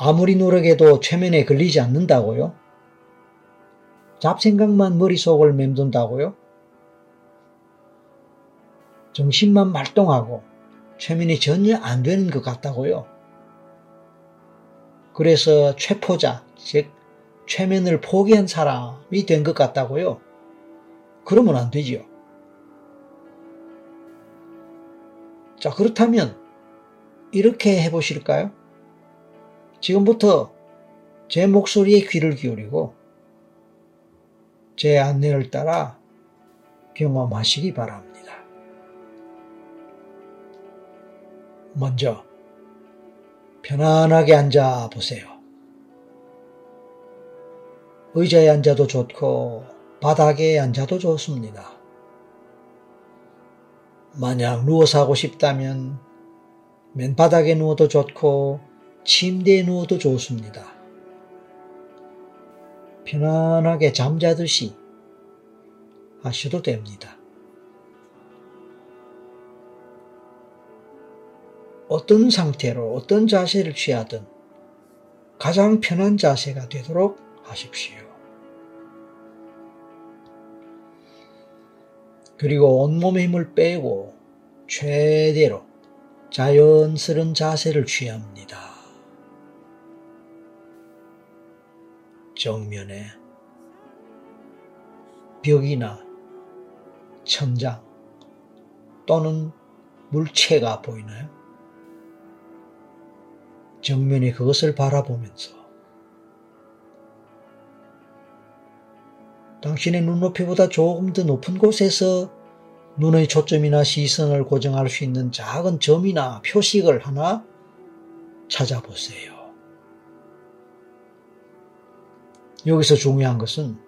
아무리 노력해도 최면에 걸리지 않는다고요? 잡생각만 머릿속을 맴돈다고요? 정신만 말똥하고 최면이 전혀 안 되는 것 같다고요? 그래서 최포자, 즉 최면을 포기한 사람이 된 것 같다고요? 그러면 안 되지요. 자, 그렇다면 이렇게 해보실까요? 지금부터 제 목소리에 귀를 기울이고 제 안내를 따라 경험하시기 바랍니다. 먼저 편안하게 앉아 보세요. 의자에 앉아도 좋고 바닥에 앉아도 좋습니다. 만약 누워서 하고 싶다면 맨바닥에 누워도 좋고 침대에 누워도 좋습니다. 편안하게 잠자듯이 하셔도 됩니다. 어떤 상태로 어떤 자세를 취하든 가장 편한 자세가 되도록 하십시오. 그리고 온몸의 힘을 빼고 최대로 자연스러운 자세를 취합니다. 정면에 벽이나 천장 또는 물체가 보이나요? 정면에 그것을 바라보면서 당신의 눈높이보다 조금 더 높은 곳에서 눈의 초점이나 시선을 고정할 수 있는 작은 점이나 표식을 하나 찾아보세요. 여기서 중요한 것은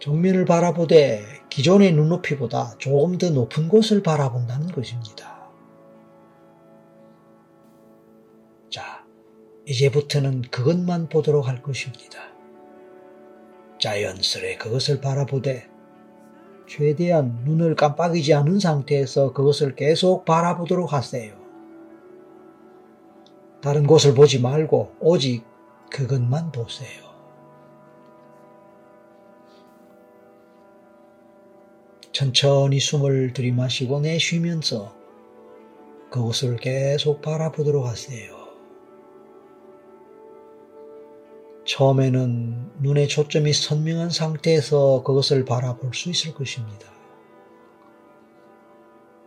정면을 바라보되 기존의 눈높이보다 조금 더 높은 곳을 바라본다는 것입니다. 자, 이제부터는 그것만 보도록 할 것입니다. 자연스레 그것을 바라보되 최대한 눈을 깜빡이지 않은 상태에서 그것을 계속 바라보도록 하세요. 다른 곳을 보지 말고 오직 그것만 보세요. 천천히 숨을 들이마시고 내쉬면서 그곳을 계속 바라보도록 하세요. 처음에는 눈의 초점이 선명한 상태에서 그것을 바라볼 수 있을 것입니다.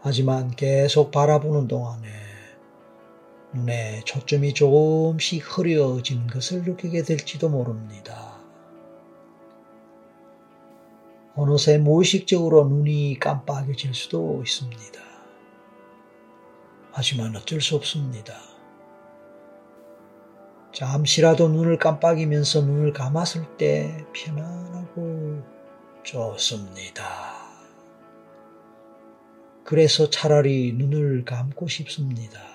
하지만 계속 바라보는 동안에 눈에 초점이 조금씩 흐려진 것을 느끼게 될지도 모릅니다. 어느새 무의식적으로 눈이 깜빡여질 수도 있습니다. 하지만 어쩔 수 없습니다. 잠시라도 눈을 깜빡이면서 눈을 감았을 때 편안하고 좋습니다. 그래서 차라리 눈을 감고 싶습니다.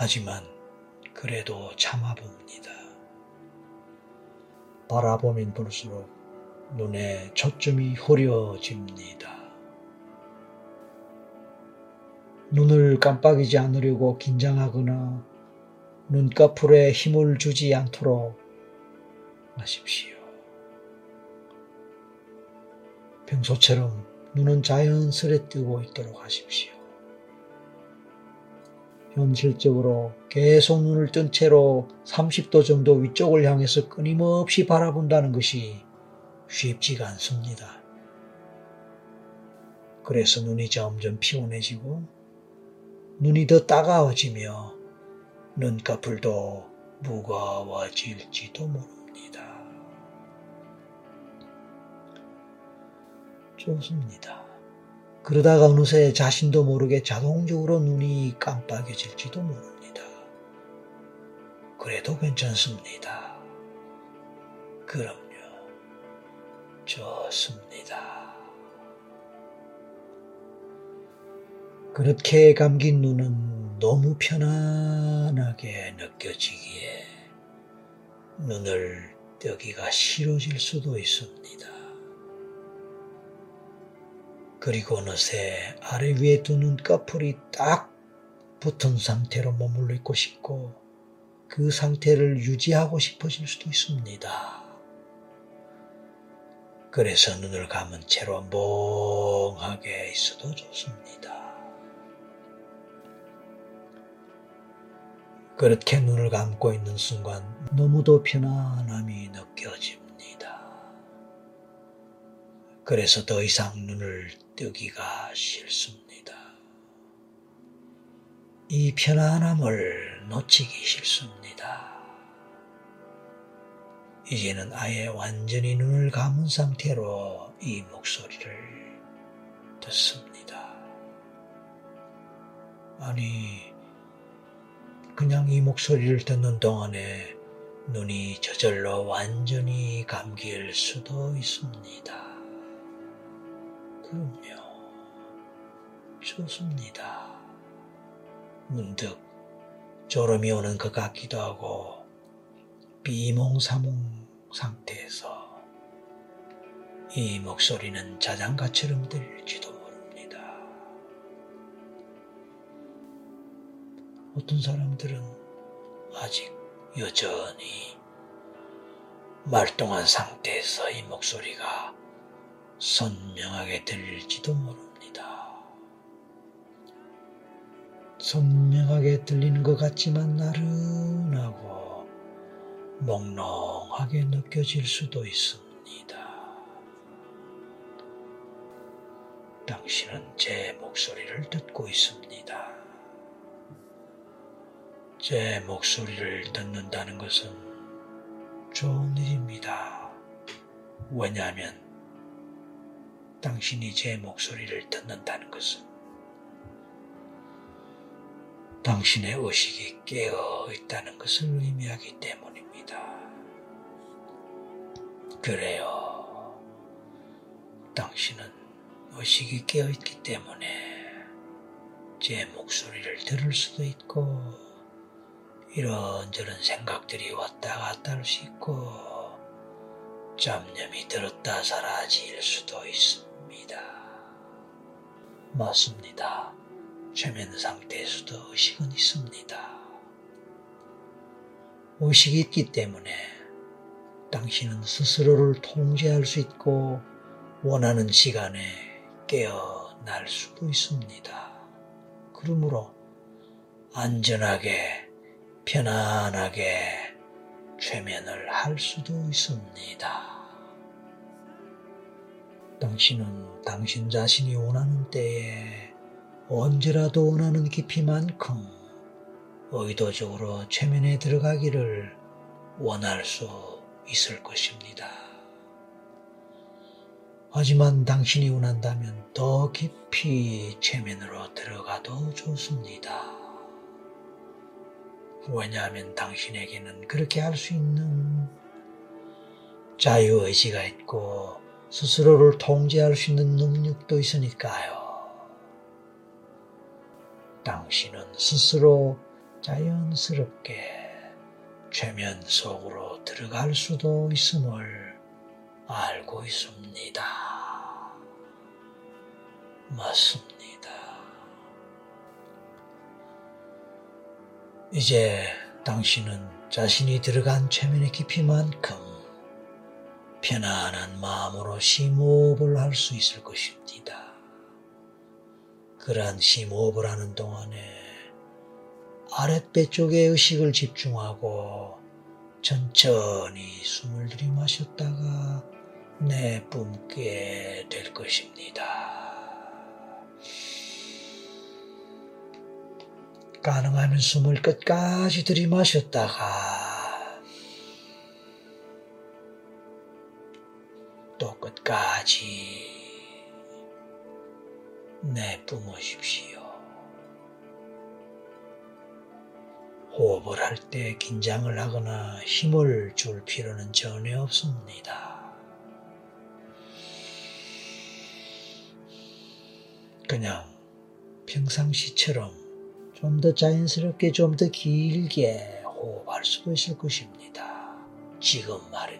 하지만 그래도 참아봅니다. 바라보면 볼수록 눈에 초점이 흐려집니다. 눈을 깜빡이지 않으려고 긴장하거나 눈꺼풀에 힘을 주지 않도록 하십시오. 평소처럼 눈은 자연스레 뜨고 있도록 하십시오. 현실적으로 계속 눈을 뜬 채로 30도 정도 위쪽을 향해서 끊임없이 바라본다는 것이 쉽지가 않습니다. 그래서 눈이 점점 피곤해지고 눈이 더 따가워지며 눈꺼풀도 무거워질지도 모릅니다. 좋습니다. 그러다가 어느새 자신도 모르게 자동적으로 눈이 깜빡여질지도 모릅니다. 그래도 괜찮습니다. 그럼요. 좋습니다. 그렇게 감긴 눈은 너무 편안하게 느껴지기에 눈을 뜨기가 싫어질 수도 있습니다. 그리고 어느새 아래 위에 두 눈꺼풀이 딱 붙은 상태로 머물러 있고 싶고 그 상태를 유지하고 싶어질 수도 있습니다. 그래서 눈을 감은 채로 멍하게 있어도 좋습니다. 그렇게 눈을 감고 있는 순간 너무도 편안함이 느껴집니다. 그래서 더 이상 눈을 뜨기가 싫습니다. 이 편안함을 놓치기 싫습니다. 이제는 아예 완전히 눈을 감은 상태로 이 목소리를 듣습니다. 아니, 그냥 이 목소리를 듣는 동안에 눈이 저절로 완전히 감길 수도 있습니다. 그럼요. 좋습니다. 문득 졸음이 오는 것 같기도 하고 비몽사몽 상태에서 이 목소리는 자장가처럼 들릴지도 어떤 사람들은 아직 여전히 말똥한 상태에서 이 목소리가 선명하게 들릴지도 모릅니다. 선명하게 들리는 것 같지만 나른하고 몽롱하게 느껴질 수도 있습니다. 당신은 제 목소리를 듣고 있습니다. 제 목소리를 듣는다는 것은 좋은 일입니다. 왜냐하면 당신이 제 목소리를 듣는다는 것은 당신의 의식이 깨어 있다는 것을 의미하기 때문입니다. 그래요. 당신은 의식이 깨어 있기 때문에 제 목소리를 들을 수도 있고 이런저런 생각들이 왔다 갔다 할 수 있고 잡념이 들었다 사라질 수도 있습 니다. 맞습니다. 최면 상태에서도 의식은 있습니다. 의식이 있기 때문에 당신은 스스로를 통제할 수 있고 원하는 시간에 깨어날 수도 있습니다. 그러므로 안전하게 편안하게 최면을 할 수도 있습니다. 당신은 당신 자신이 원하는 때에 언제라도 원하는 깊이만큼 의도적으로 최면에 들어가기를 원할 수 있을 것입니다. 하지만 당신이 원한다면 더 깊이 최면으로 들어가도 좋습니다. 왜냐하면 당신에게는 그렇게 할 수 있는 자유의지가 있고 스스로를 통제할 수 있는 능력도 있으니까요. 당신은 스스로 자연스럽게 최면 속으로 들어갈 수도 있음을 알고 있습니다. 맞습니다. 이제 당신은 자신이 들어간 최면의 깊이만큼 편안한 마음으로 심호흡을 할 수 있을 것입니다. 그러한 심호흡을 하는 동안에 아랫배 쪽에 의식을 집중하고 천천히 숨을 들이마셨다가 내뿜게 될 것입니다. 가능하면 숨을 끝까지 들이마셨다가 또 끝까지 내뿜으십시오. 호흡을 할 때 긴장을 하거나 힘을 줄 필요는 전혀 없습니다. 그냥 평상시처럼 좀 더 자연스럽게 좀 더 길게 호흡할 수도 있을 것입니다. 지금 말입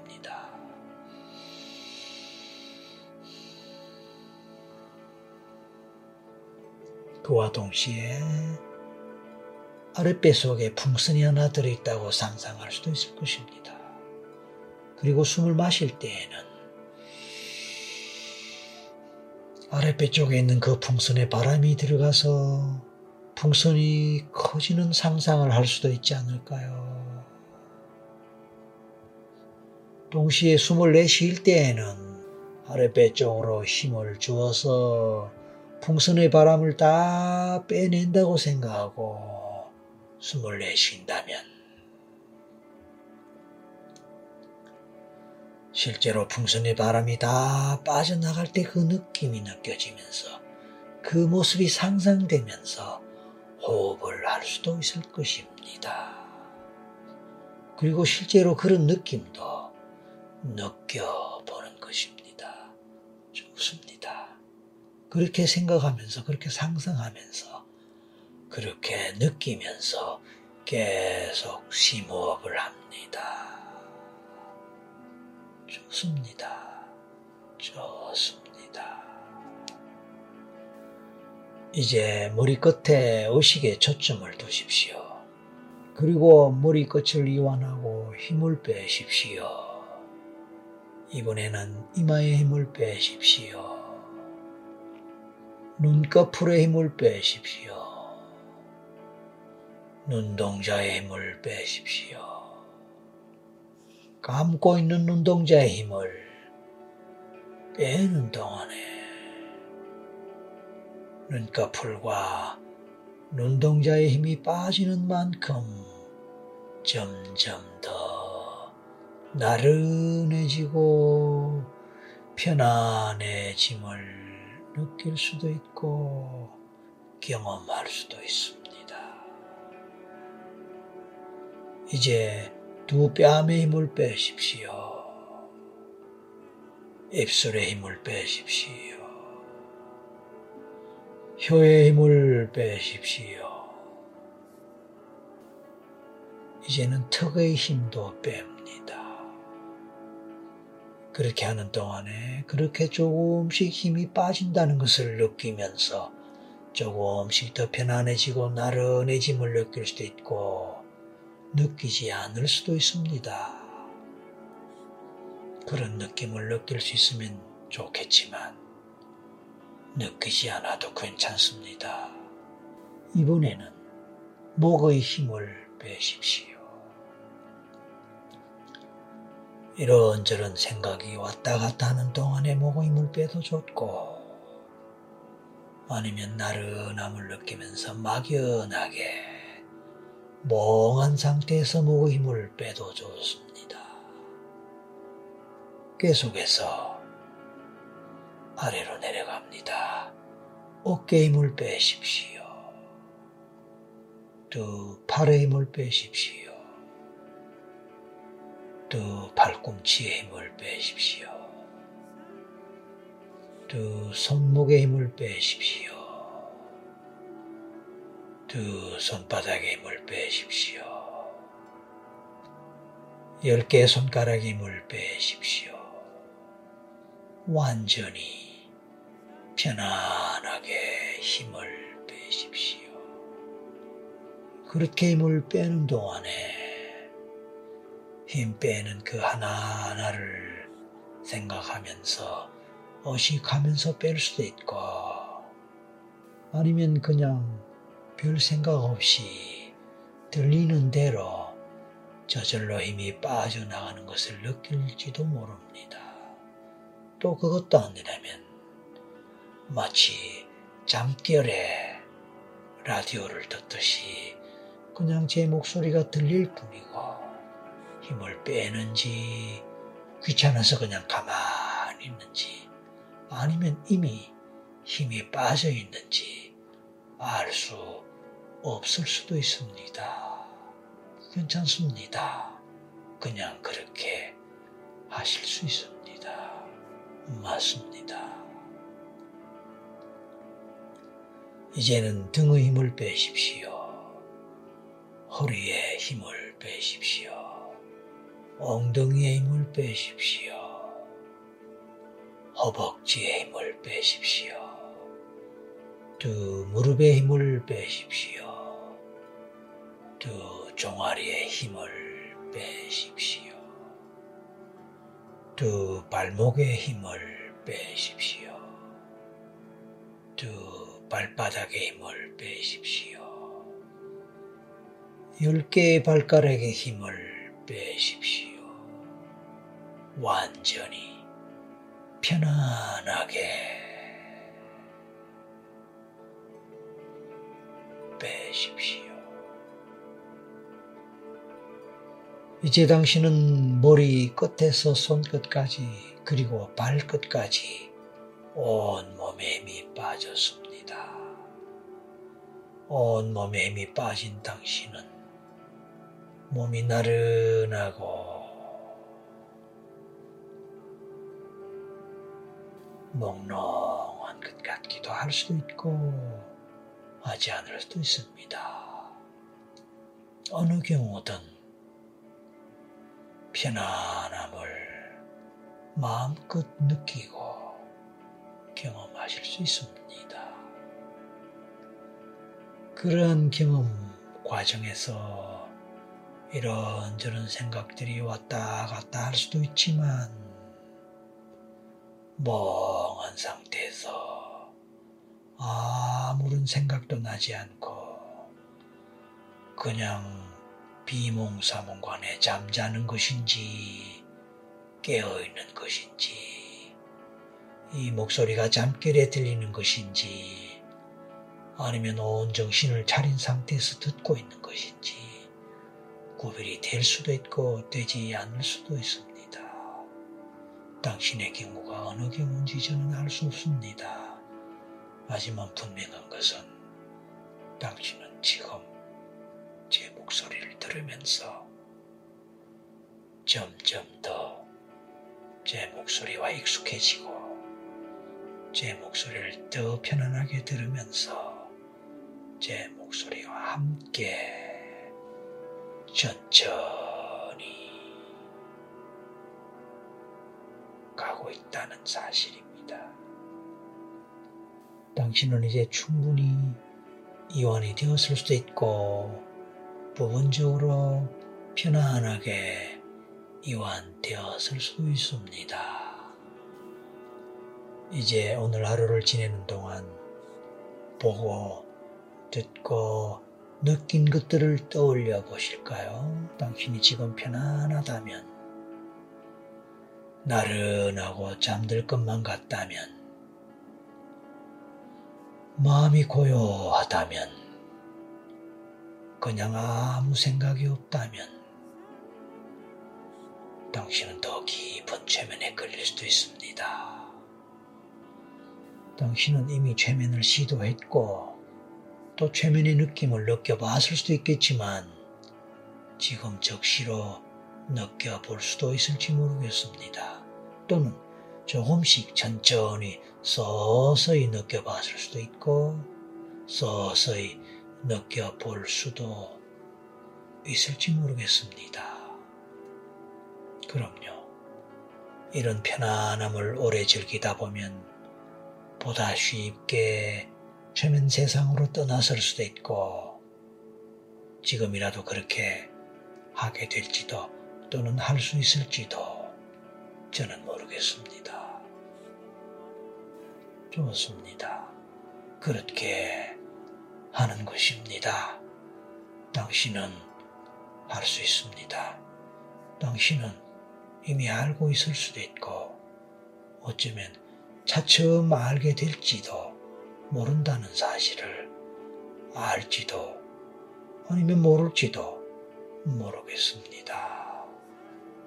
그와 동시에 아랫배 속에 풍선이 하나 들어있다고 상상할 수도 있을 것입니다. 그리고 숨을 마실 때에는 아랫배 쪽에 있는 그 풍선에 바람이 들어가서 풍선이 커지는 상상을 할 수도 있지 않을까요? 동시에 숨을 내쉴 때에는 아랫배 쪽으로 힘을 주어서 풍선의 바람을 다 빼낸다고 생각하고 숨을 내쉰다면 실제로 풍선의 바람이 다 빠져나갈 때 그 느낌이 느껴지면서 그 모습이 상상되면서 호흡을 할 수도 있을 것입니다. 그리고 실제로 그런 느낌도 느껴보는 것입니다. 좋습니다. 그렇게 생각하면서, 그렇게 상상하면서, 그렇게 느끼면서 계속 심호흡을 합니다. 좋습니다. 좋습니다. 이제 머리끝에 의식에 초점을 두십시오. 그리고 머리끝을 이완하고 힘을 빼십시오. 이번에는 이마에 힘을 빼십시오. 눈꺼풀에 힘을 빼십시오. 눈동자에 힘을 빼십시오. 감고 있는 눈동자의 힘을 빼는 동안에 눈꺼풀과 눈동자의 힘이 빠지는 만큼 점점 더 나른해지고 편안해짐을 느낄 수도 있고 경험할 수도 있습니다. 이제 두 뺨의 힘을 빼십시오. 입술의 힘을 빼십시오. 혀의 힘을 빼십시오. 이제는 턱의 힘도 뺍니다. 그렇게 하는 동안에 그렇게 조금씩 힘이 빠진다는 것을 느끼면서 조금씩 더 편안해지고 나른해짐을 느낄 수도 있고 느끼지 않을 수도 있습니다. 그런 느낌을 느낄 수 있으면 좋겠지만 느끼지 않아도 괜찮습니다. 이번에는 목의 힘을 빼십시오. 이런저런 생각이 왔다 갔다 하는 동안에 목의 힘을 빼도 좋고 아니면 나른함을 느끼면서 막연하게 멍한 상태에서 목의 힘을 빼도 좋습니다. 계속해서 아래로 내려갑니다. 어깨 힘을 빼십시오. 두 팔의 힘을 빼십시오. 두 팔꿈치의 힘을 빼십시오. 두 손목의 힘을 빼십시오. 두 손바닥의 힘을 빼십시오. 열 개의 손가락의 힘을 빼십시오. 완전히 편안하게 힘을 빼십시오. 그렇게 힘을 빼는 동안에 힘 빼는 그 하나하나를 생각하면서 어식하면서 뺄 수도 있고 아니면 그냥 별 생각 없이 들리는 대로 저절로 힘이 빠져나가는 것을 느낄지도 모릅니다. 또 그것도 안 되려면 마치 잠결에 라디오를 듣듯이 그냥 제 목소리가 들릴 뿐이고 힘을 빼는지 귀찮아서 그냥 가만히 있는지 아니면 이미 힘이 빠져 있는지 알 수 없을 수도 있습니다. 괜찮습니다. 그냥 그렇게 하실 수 있습니다. 맞습니다. 이제는 등의 힘을 빼십시오. 허리에 힘을 빼십시오. 엉덩이에 힘을 빼십시오. 허벅지에 힘을 빼십시오. 두 무릎에 힘을 빼십시오. 두 종아리의 힘을 빼십시오. 두 발목의 힘을 빼십시오. 두 발바닥의 힘을 빼십시오. 열 개의 발가락의 힘을 빼십시오. 완전히 편안하게 빼십시오. 이제 당신은 머리 끝에서 손끝까지 그리고 발끝까지 온 몸에 힘이 빠졌습니다. 온 몸에 힘이 빠진 당신은 몸이 나른하고 몽롱한 것 같기도 할 수도 있고 하지 않을 수도 있습니다. 어느 경우든 편안함을 마음껏 느끼고 경험하실 수 있습니다. 그러한 경험 과정에서 이런저런 생각들이 왔다 갔다 할 수도 있지만 멍한 상태에서 아무런 생각도 나지 않고 그냥 비몽사몽간에 잠자는 것인지 깨어있는 것인지 이 목소리가 잠결에 들리는 것인지 아니면 온 정신을 차린 상태에서 듣고 있는 것인지 구별이 될 수도 있고 되지 않을 수도 있습니다. 당신의 경우가 어느 경우인지 저는 알 수 없습니다. 하지만 분명한 것은 당신은 지금 제 목소리를 들으면서 점점 더 제 목소리와 익숙해지고 제 목소리를 더 편안하게 들으면서 제 목소리와 함께 천천히 가고 있다는 사실입니다. 당신은 이제 충분히 이완이 되었을 수도 있고 부분적으로 편안하게 이완되었을 수도 있습니다. 이제 오늘 하루를 지내는 동안 보고 듣고 느낀 것들을 떠올려 보실까요? 당신이 지금 편안하다면 나른하고 잠들 것만 같다면, 마음이 고요하다면, 그냥 아무 생각이 없다면, 당신은 더 깊은 최면에 걸릴 수도 있습니다. 당신은 이미 최면을 시도했고, 또 최면의 느낌을 느껴봤을 수도 있겠지만, 지금 적시로 느껴볼 수도 있을지 모르겠습니다. 또는 조금씩 천천히 서서히 느껴봤을 수도 있고 서서히 느껴볼 수도 있을지 모르겠습니다. 그럼요. 이런 편안함을 오래 즐기다 보면 보다 쉽게 최면 세상으로 떠나설 수도 있고 지금이라도 그렇게 하게 될지도 또는 할 수 있을지도 저는 모르겠습니다. 좋습니다. 그렇게 하는 것입니다. 당신은 할 수 있습니다. 당신은 이미 알고 있을 수도 있고, 어쩌면 차츰 알게 될지도 모른다는 사실을 알지도 아니면 모를지도 모르겠습니다.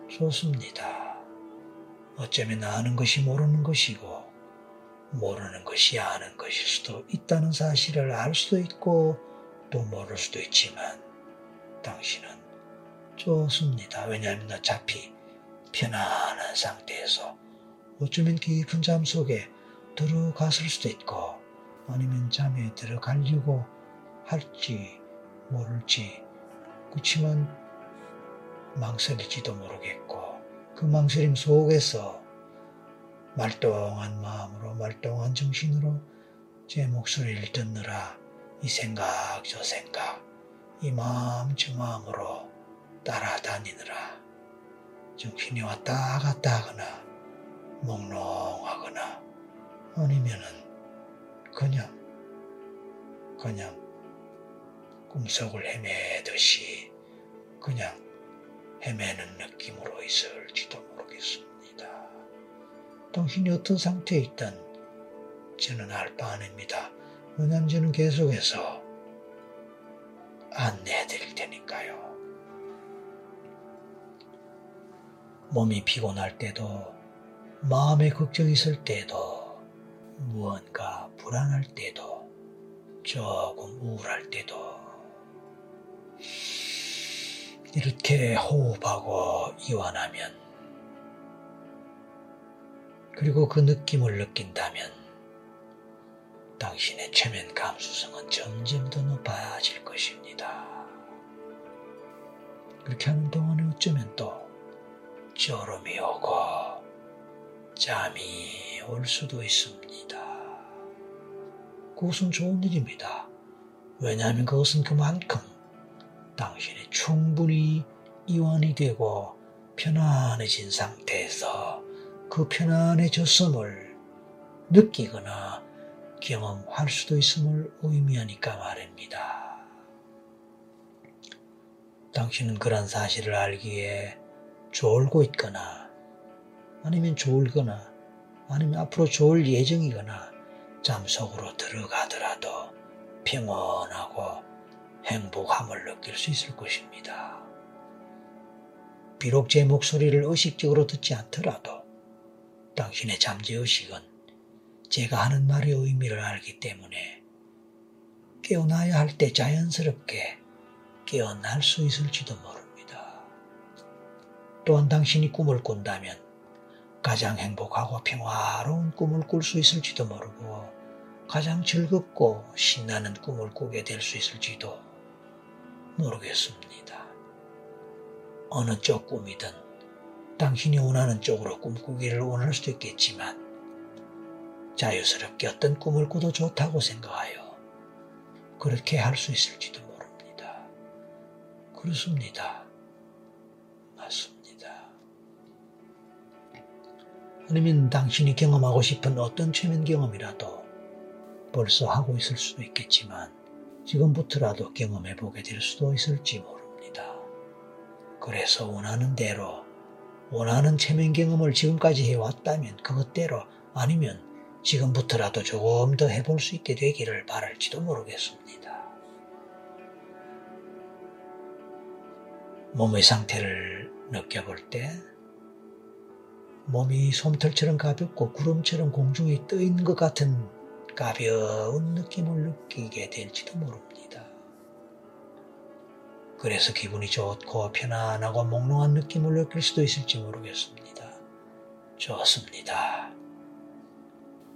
좋습니다. 어쩌면 아는 것이 모르는 것이고 모르는 것이 아는 것일 수도 있다는 사실을 알 수도 있고 또 모를 수도 있지만 당신은 좋습니다. 왜냐하면 어차피 편안한 상태에서 어쩌면 깊은 잠 속에 들어갔을 수도 있고 아니면 잠에 들어가려고 할지 모를지 그렇지만 망설일지도 모르겠고 그 망설임 속에서 말똥한 마음으로 말똥한 정신으로 제 목소리를 듣느라 이 생각 저 생각 이 마음 저 마음으로 따라다니느라 정신이 왔다 갔다 하거나 몽롱하거나 아니면은 그냥 그냥 꿈속을 헤매듯이 그냥 헤매는 느낌으로 있을지도 모르겠습니다. 당신이 어떤 상태에 있든 저는 알 바 아닙니다. 왜냐하면 저는 계속해서 안내해 드릴 테니까요. 몸이 피곤할 때도, 마음에 걱정이 있을 때도, 무언가 불안할 때도, 조금 우울할 때도, 이렇게 호흡하고 이완하면, 그리고 그 느낌을 느낀다면, 당신의 최면 감수성은 점점 더 높아질 것입니다. 그렇게 하는 동안에 어쩌면 또 졸음이 오고 잠이 올 수도 있습니다. 그것은 좋은 일입니다. 왜냐하면 그것은 그만큼 당신이 충분히 이완이 되고 편안해진 상태에서 그 편안해졌음을 느끼거나 경험할 수도 있음을 의미하니까 말입니다. 당신은 그런 사실을 알기에 졸고 있거나 아니면 졸거나 아니면 앞으로 졸 예정이거나 잠속으로 들어가더라도 평온하고 행복함을 느낄 수 있을 것입니다. 비록 제 목소리를 의식적으로 듣지 않더라도 당신의 잠재의식은 제가 하는 말의 의미를 알기 때문에 깨어나야 할 때 자연스럽게 깨어날 수 있을지도 모릅니다. 또한 당신이 꿈을 꾼다면 가장 행복하고 평화로운 꿈을 꿀 수 있을지도 모르고 가장 즐겁고 신나는 꿈을 꾸게 될 수 있을지도 모르겠습니다. 어느 쪽 꿈이든 당신이 원하는 쪽으로 꿈꾸기를 원할 수도 있겠지만 자유스럽게 어떤 꿈을 꾸도 좋다고 생각하여 그렇게 할 수 있을지도 모릅니다. 그렇습니다. 아니면 당신이 경험하고 싶은 어떤 최면 경험이라도 벌써 하고 있을 수도 있겠지만 지금부터라도 경험해 보게 될 수도 있을지 모릅니다. 그래서 원하는 대로 원하는 최면 경험을 지금까지 해왔다면 그것대로 아니면 지금부터라도 조금 더 해볼 수 있게 되기를 바랄지도 모르겠습니다. 몸의 상태를 느껴볼 때 몸이 솜털처럼 가볍고 구름처럼 공중에 떠 있는 것 같은 가벼운 느낌을 느끼게 될지도 모릅니다. 그래서 기분이 좋고 편안하고 몽롱한 느낌을 느낄 수도 있을지 모르겠습니다. 좋습니다.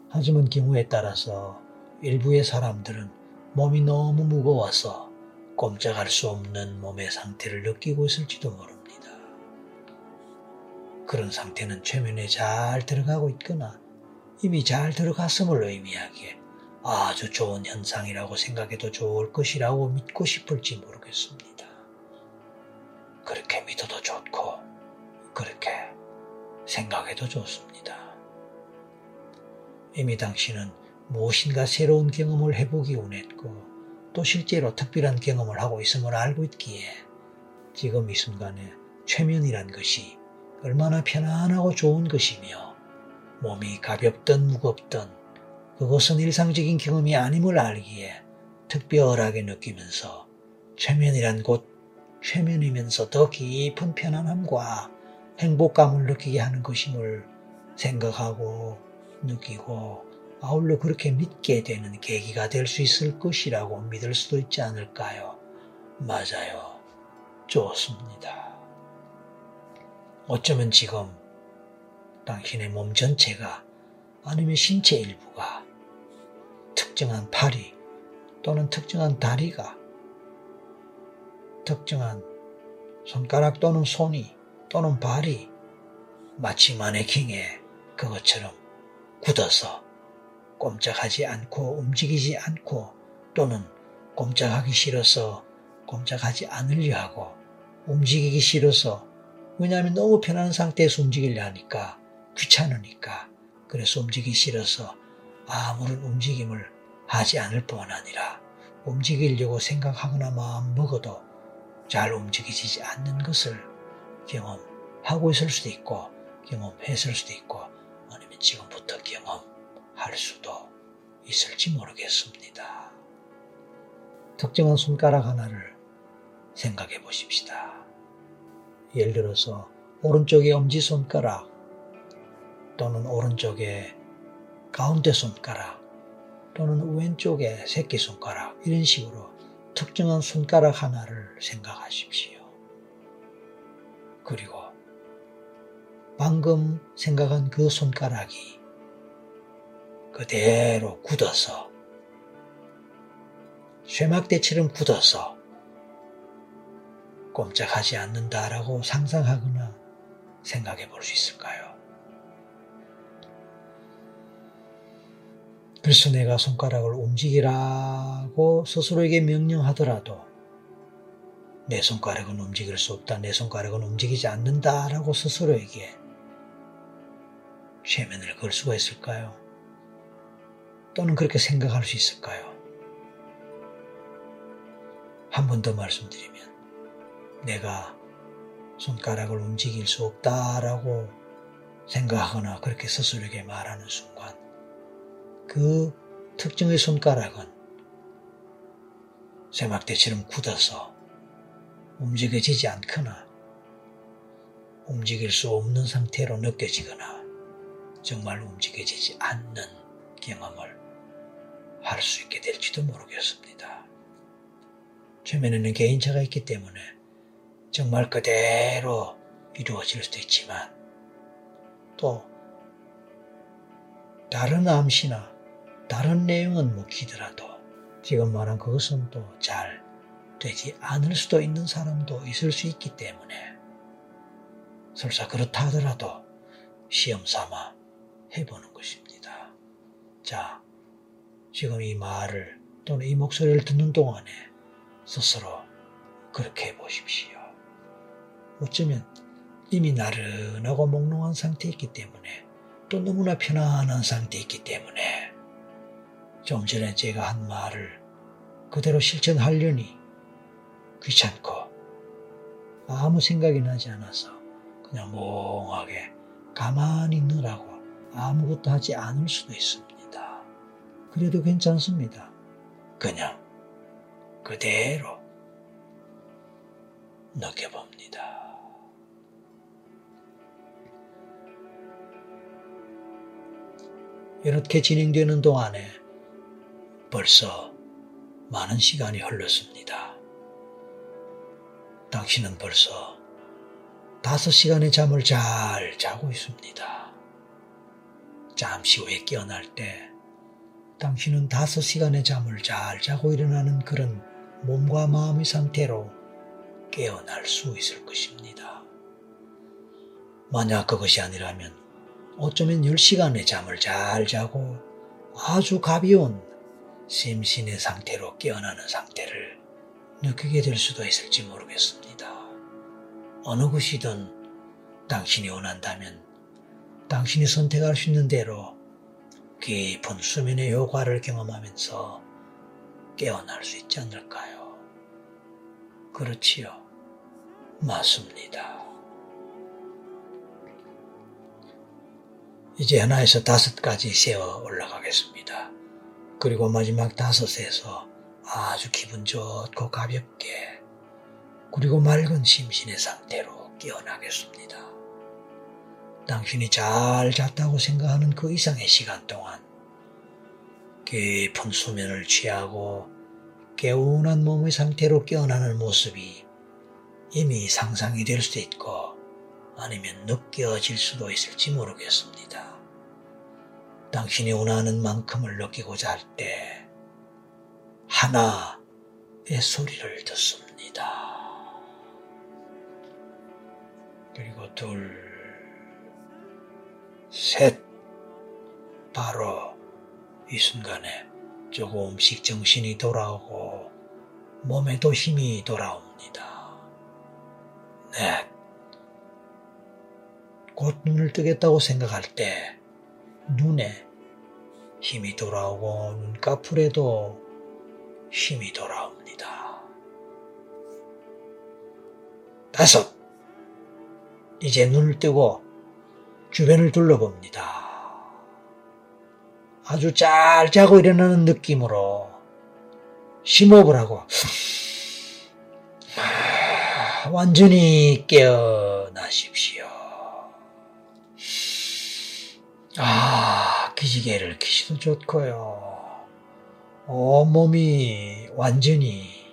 하지만 경우에 따라서 일부의 사람들은 몸이 너무 무거워서 꼼짝할 수 없는 몸의 상태를 느끼고 있을지도 모릅니다. 그런 상태는 최면에 잘 들어가고 있거나 이미 잘 들어갔음을 의미하기에 아주 좋은 현상이라고 생각해도 좋을 것이라고 믿고 싶을지 모르겠습니다. 그렇게 믿어도 좋고, 그렇게 생각해도 좋습니다. 이미 당신은 무엇인가 새로운 경험을 해보기 원했고 또 실제로 특별한 경험을 하고 있음을 알고 있기에 지금 이 순간에 최면이란 것이 얼마나 편안하고 좋은 것이며 몸이 가볍든 무겁든 그것은 일상적인 경험이 아님을 알기에 특별하게 느끼면서 최면이란 곳 최면이면서 더 깊은 편안함과 행복감을 느끼게 하는 것임을 생각하고 느끼고 아울러 그렇게 믿게 되는 계기가 될 수 있을 것이라고 믿을 수도 있지 않을까요? 맞아요. 좋습니다. 어쩌면 지금 당신의 몸 전체가 아니면 신체 일부가 특정한 팔이 또는 특정한 다리가 특정한 손가락 또는 손이 또는 발이 마치 마네킹에 그것처럼 굳어서 꼼짝하지 않고 움직이지 않고 또는 꼼짝하기 싫어서 꼼짝하지 않으려 하고 움직이기 싫어서 왜냐하면 너무 편한 상태에서 움직이려 하니까 귀찮으니까 그래서 움직이기 싫어서 아무런 움직임을 하지 않을 뿐 아니라 움직이려고 생각하거나 마음 먹어도 잘 움직이지 않는 것을 경험하고 있을 수도 있고 경험했을 수도 있고 아니면 지금부터 경험할 수도 있을지 모르겠습니다. 특정한 손가락 하나를 생각해 보십시다. 예를 들어서 오른쪽의 엄지손가락 또는 오른쪽의 가운데 손가락 또는 왼쪽의 새끼손가락 이런 식으로 특정한 손가락 하나를 생각하십시오. 그리고 방금 생각한 그 손가락이 그대로 굳어서 쇠막대처럼 굳어서 꼼짝하지 않는다라고 상상하거나 생각해 볼 수 있을까요? 그래서 내가 손가락을 움직이라고 스스로에게 명령하더라도 내 손가락은 움직일 수 없다, 내 손가락은 움직이지 않는다라고 스스로에게 최면을 걸 수가 있을까요? 또는 그렇게 생각할 수 있을까요? 한 번 더 말씀드리면 내가 손가락을 움직일 수 없다라고 생각하거나 그렇게 스스로에게 말하는 순간 그 특정의 손가락은 세막대처럼 굳어서 움직여지지 않거나 움직일 수 없는 상태로 느껴지거나 정말 움직여지지 않는 경험을 할 수 있게 될지도 모르겠습니다. 최면에는 개인차가 있기 때문에 정말 그대로 이루어질 수도 있지만 또 다른 암시나 다른 내용은 묵히더라도 지금 말한 그것은 또 잘 되지 않을 수도 있는 사람도 있을 수 있기 때문에 설사 그렇다 하더라도 시험 삼아 해보는 것입니다. 자, 지금 이 말을 또는 이 목소리를 듣는 동안에 스스로 그렇게 해보십시오. 어쩌면 이미 나른하고 몽롱한 상태에 있기 때문에 또 너무나 편안한 상태에 있기 때문에 좀 전에 제가 한 말을 그대로 실천하려니 귀찮고 아무 생각이 나지 않아서 그냥 멍하게 가만히 있느라고 아무것도 하지 않을 수도 있습니다. 그래도 괜찮습니다. 그냥 그대로 느껴봅니다. 이렇게 진행되는 동안에 벌써 많은 시간이 흘렀습니다. 당신은 벌써 다섯 시간의 잠을 잘 자고 있습니다. 잠시 후에 깨어날 때 당신은 다섯 시간의 잠을 잘 자고 일어나는 그런 몸과 마음의 상태로 깨어날 수 있을 것입니다. 만약 그것이 아니라면 어쩌면 10시간의 잠을 잘 자고 아주 가벼운 심신의 상태로 깨어나는 상태를 느끼게 될 수도 있을지 모르겠습니다. 어느 것이든 당신이 원한다면 당신이 선택할 수 있는 대로 깊은 수면의 효과를 경험하면서 깨어날 수 있지 않을까요? 그렇지요. 맞습니다. 이제 하나에서 다섯까지 세어 올라가겠습니다. 그리고 마지막 다섯에서 아주 기분 좋고 가볍게 그리고 맑은 심신의 상태로 깨어나겠습니다. 당신이 잘 잤다고 생각하는 그 이상의 시간 동안 깊은 수면을 취하고 개운한 몸의 상태로 깨어나는 모습이 이미 상상이 될 수도 있고 아니면 느껴질 수도 있을지 모르겠습니다. 당신이 원하는 만큼을 느끼고자 할 때 하나의 소리를 듣습니다. 그리고 둘, 셋. 바로 이 순간에 조금씩 정신이 돌아오고 몸에도 힘이 돌아옵니다. 네. 곧 눈을 뜨겠다고 생각할 때 눈에 힘이 돌아오고 눈꺼풀에도 힘이 돌아옵니다. 다섯. 이제 눈을 뜨고 주변을 둘러봅니다. 아주 잘 자고 일어나는 느낌으로 심호흡을 하고 완전히 깨어나십시오. 아, 기지개를 키시도 좋고요. 온몸이 완전히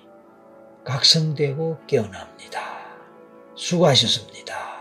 각성되고 깨어납니다. 수고하셨습니다.